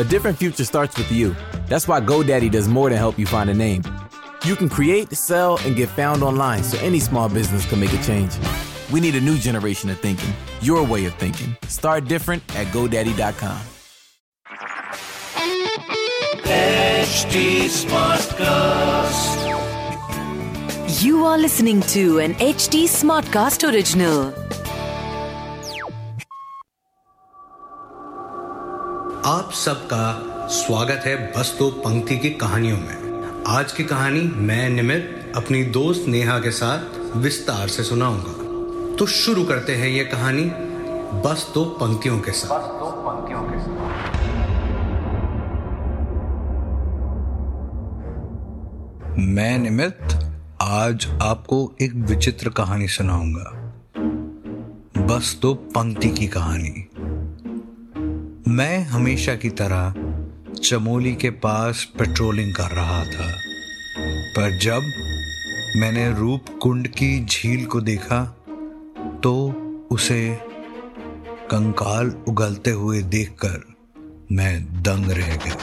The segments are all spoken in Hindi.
A different future starts with you. That's why GoDaddy does more than help you find a name. You can create, sell, and get found online so any small business can make a change. We need a new generation of thinking, your way of thinking. Start different at GoDaddy.com. HD Smartcast. You are listening to an HD Smartcast original. आप सबका स्वागत है बस दो पंक्ति की कहानियों में। आज की कहानी मैं निमित अपनी दोस्त नेहा के साथ विस्तार से सुनाऊँगा। तो शुरू करते हैं ये कहानी बस दो पंक्तियों के साथ। बस दो पंक्तियों के साथ। मैं निमित आज आपको एक विचित्र कहानी सुनाऊँगा। बस दो पंक्ति की कहानी। मैं हमेशा की तरह चमोली के पास पेट्रोलिंग कर रहा था। पर जब मैंने रूप कुंड की झील को देखा तो उसे कंकाल उगलते हुए देखकर मैं दंग रह गया।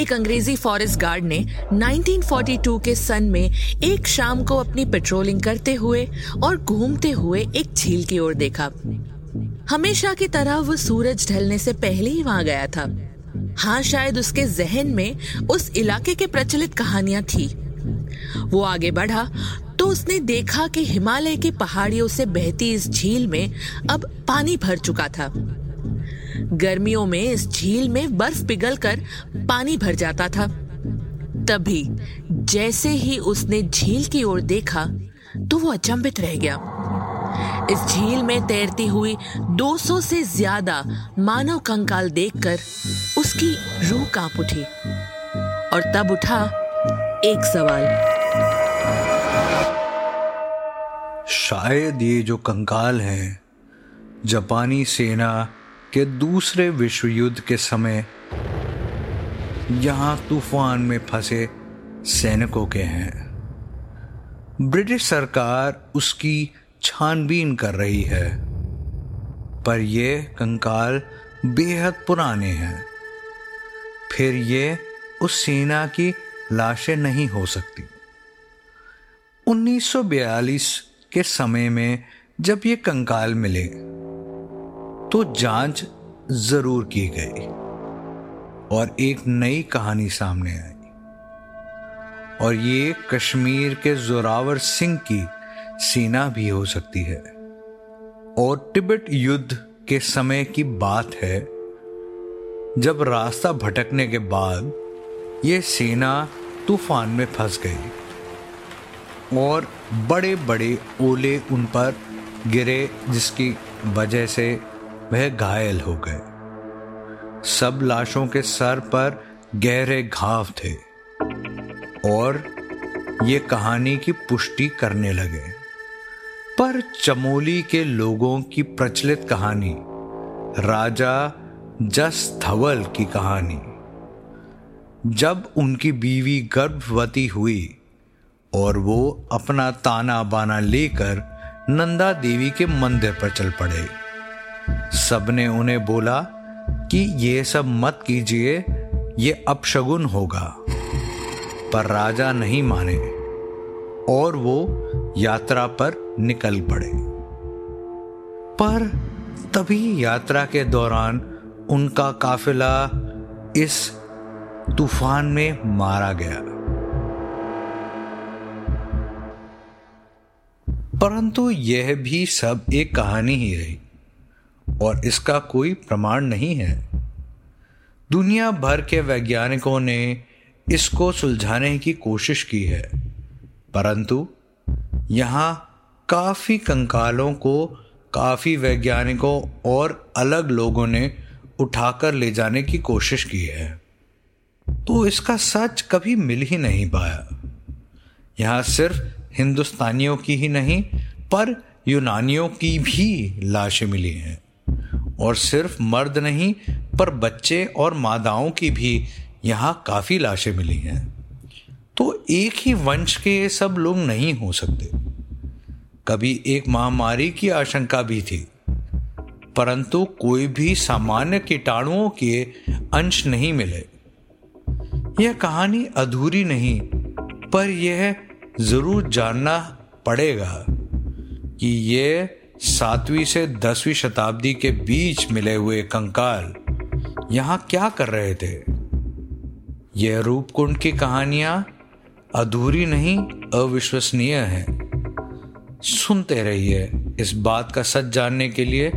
एक अंग्रेज़ी फॉरेस्ट गार्ड ने 1942 के सन में एक शाम को अपनी पेट्रोलिंग करते हुए और घूमते हुए एक झील की ओर देखा। हमेशा की तरह वो सूरज ढलने से पहले ही वहाँ गया था। हाँ शायद उसके जहन में उस इलाके के प्रचलित कहानियाँ थी। वो आगे बढ़ा तो उसने देखा कि हिमालय की पहाड़ियों से बहती इस झील में अब पानी भर चुका था। गर्मियों में इस झील में बर्फ़ पिघलकर पानी भर जाता था। तभी जैसे ही उसने झील की ओर देखा तो वो अचंभित रह गया। इस झील में तैरती हुई 200 से ज़्यादा मानव कंकाल देखकर उसकी रूह काँप उठी और तब उठा एक सवाल। शायद ये जो कंकाल हैं, जापानी सेना के दूसरे विश्व युद्ध के समय यहाँ तूफ़ान में फंसे सैनिकों के हैं। ब्रिटिश सरकार उसकी छानबीन कर रही है। पर ये कंकाल बेहद पुराने हैं। फिर ये उस सेना की लाशें नहीं हो सकती। 1942 के समय में जब ये कंकाल मिले तो जाँच ज़रूर की गई और एक नई कहानी सामने आई। और ये कश्मीर के जोरावर सिंह की सेना भी हो सकती है। और तिब्बत युद्ध के समय की बात है, जब रास्ता भटकने के बाद यह सेना तूफ़ान में फंस गई और बड़े बड़े ओले उन पर गिरे, जिसकी वजह से वह घायल हो गए। सब लाशों के सर पर गहरे घाव थे और ये कहानी की पुष्टि करने लगे। पर चमोली के लोगों की प्रचलित कहानी, राजा जस धवल की कहानी। जब उनकी बीवी गर्भवती हुई और वो अपना ताना बाना लेकर नंदा देवी के मंदिर पर चल पड़े, सबने उन्हें बोला कि ये सब मत कीजिए, ये अपशगुन होगा। पर राजा नहीं माने और वो यात्रा पर निकल पड़े। पर तभी यात्रा के दौरान उनका काफिला इस तूफ़ान में मारा गया। परंतु यह भी सब एक कहानी ही रही, और इसका कोई प्रमाण नहीं है। दुनिया भर के वैज्ञानिकों ने इसको सुलझाने की कोशिश की है, परंतु यहाँ काफ़ी कंकालों को, काफ़ी वैज्ञानिकों और अलग लोगों ने उठाकर ले जाने की कोशिश की है। तो इसका सच कभी मिल ही नहीं पाया। यहाँ सिर्फ़ हिंदुस्तानियों की ही नहीं, पर यूनानियों की भी लाशें मिली हैं। और सिर्फ़ मर्द नहीं, पर बच्चे और मादाओं की भी यहाँ काफ़ी लाशें मिली हैं। तो एक ही वंश के ये सब लोग नहीं हो सकते। कभी एक महामारी की आशंका भी थी। परंतु कोई भी सामान्य कीटाणुओं के अंश नहीं मिले। यह कहानी अधूरी नहीं, पर यह ज़रूर जानना पड़ेगा कि ये सातवीं से दसवीं शताब्दी के बीच मिले हुए कंकाल यहाँ क्या कर रहे थे? यह रूपकुंड की कहानियाँ अधूरी नहीं, अविश्वसनीय है। सुनते रहिए इस बात का सच जानने के लिए,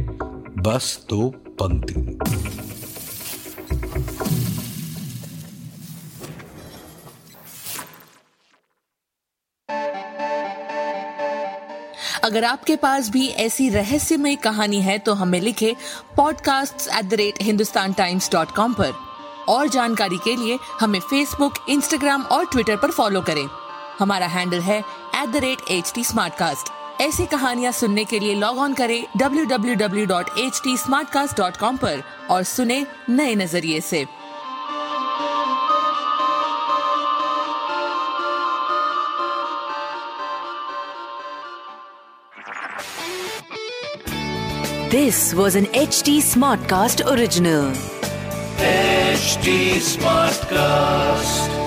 बस दो पंक्ति। अगर आपके पास भी ऐसी रहस्यमय कहानी है तो हमें लिखे podcast at the rate Hindustan Times dot com पर। और जानकारी के लिए हमें फेसबुक इंस्टाग्राम और ट्विटर पर फॉलो करें। हमारा हैंडल है at the rate H T smart cast ऐसी कहानियाँ सुनने के लिए लॉग ऑन करें W W W dot H T smart cast dot com आरोप और सुने नए नज़रिए से। This was an H T smart cast original H T smart cast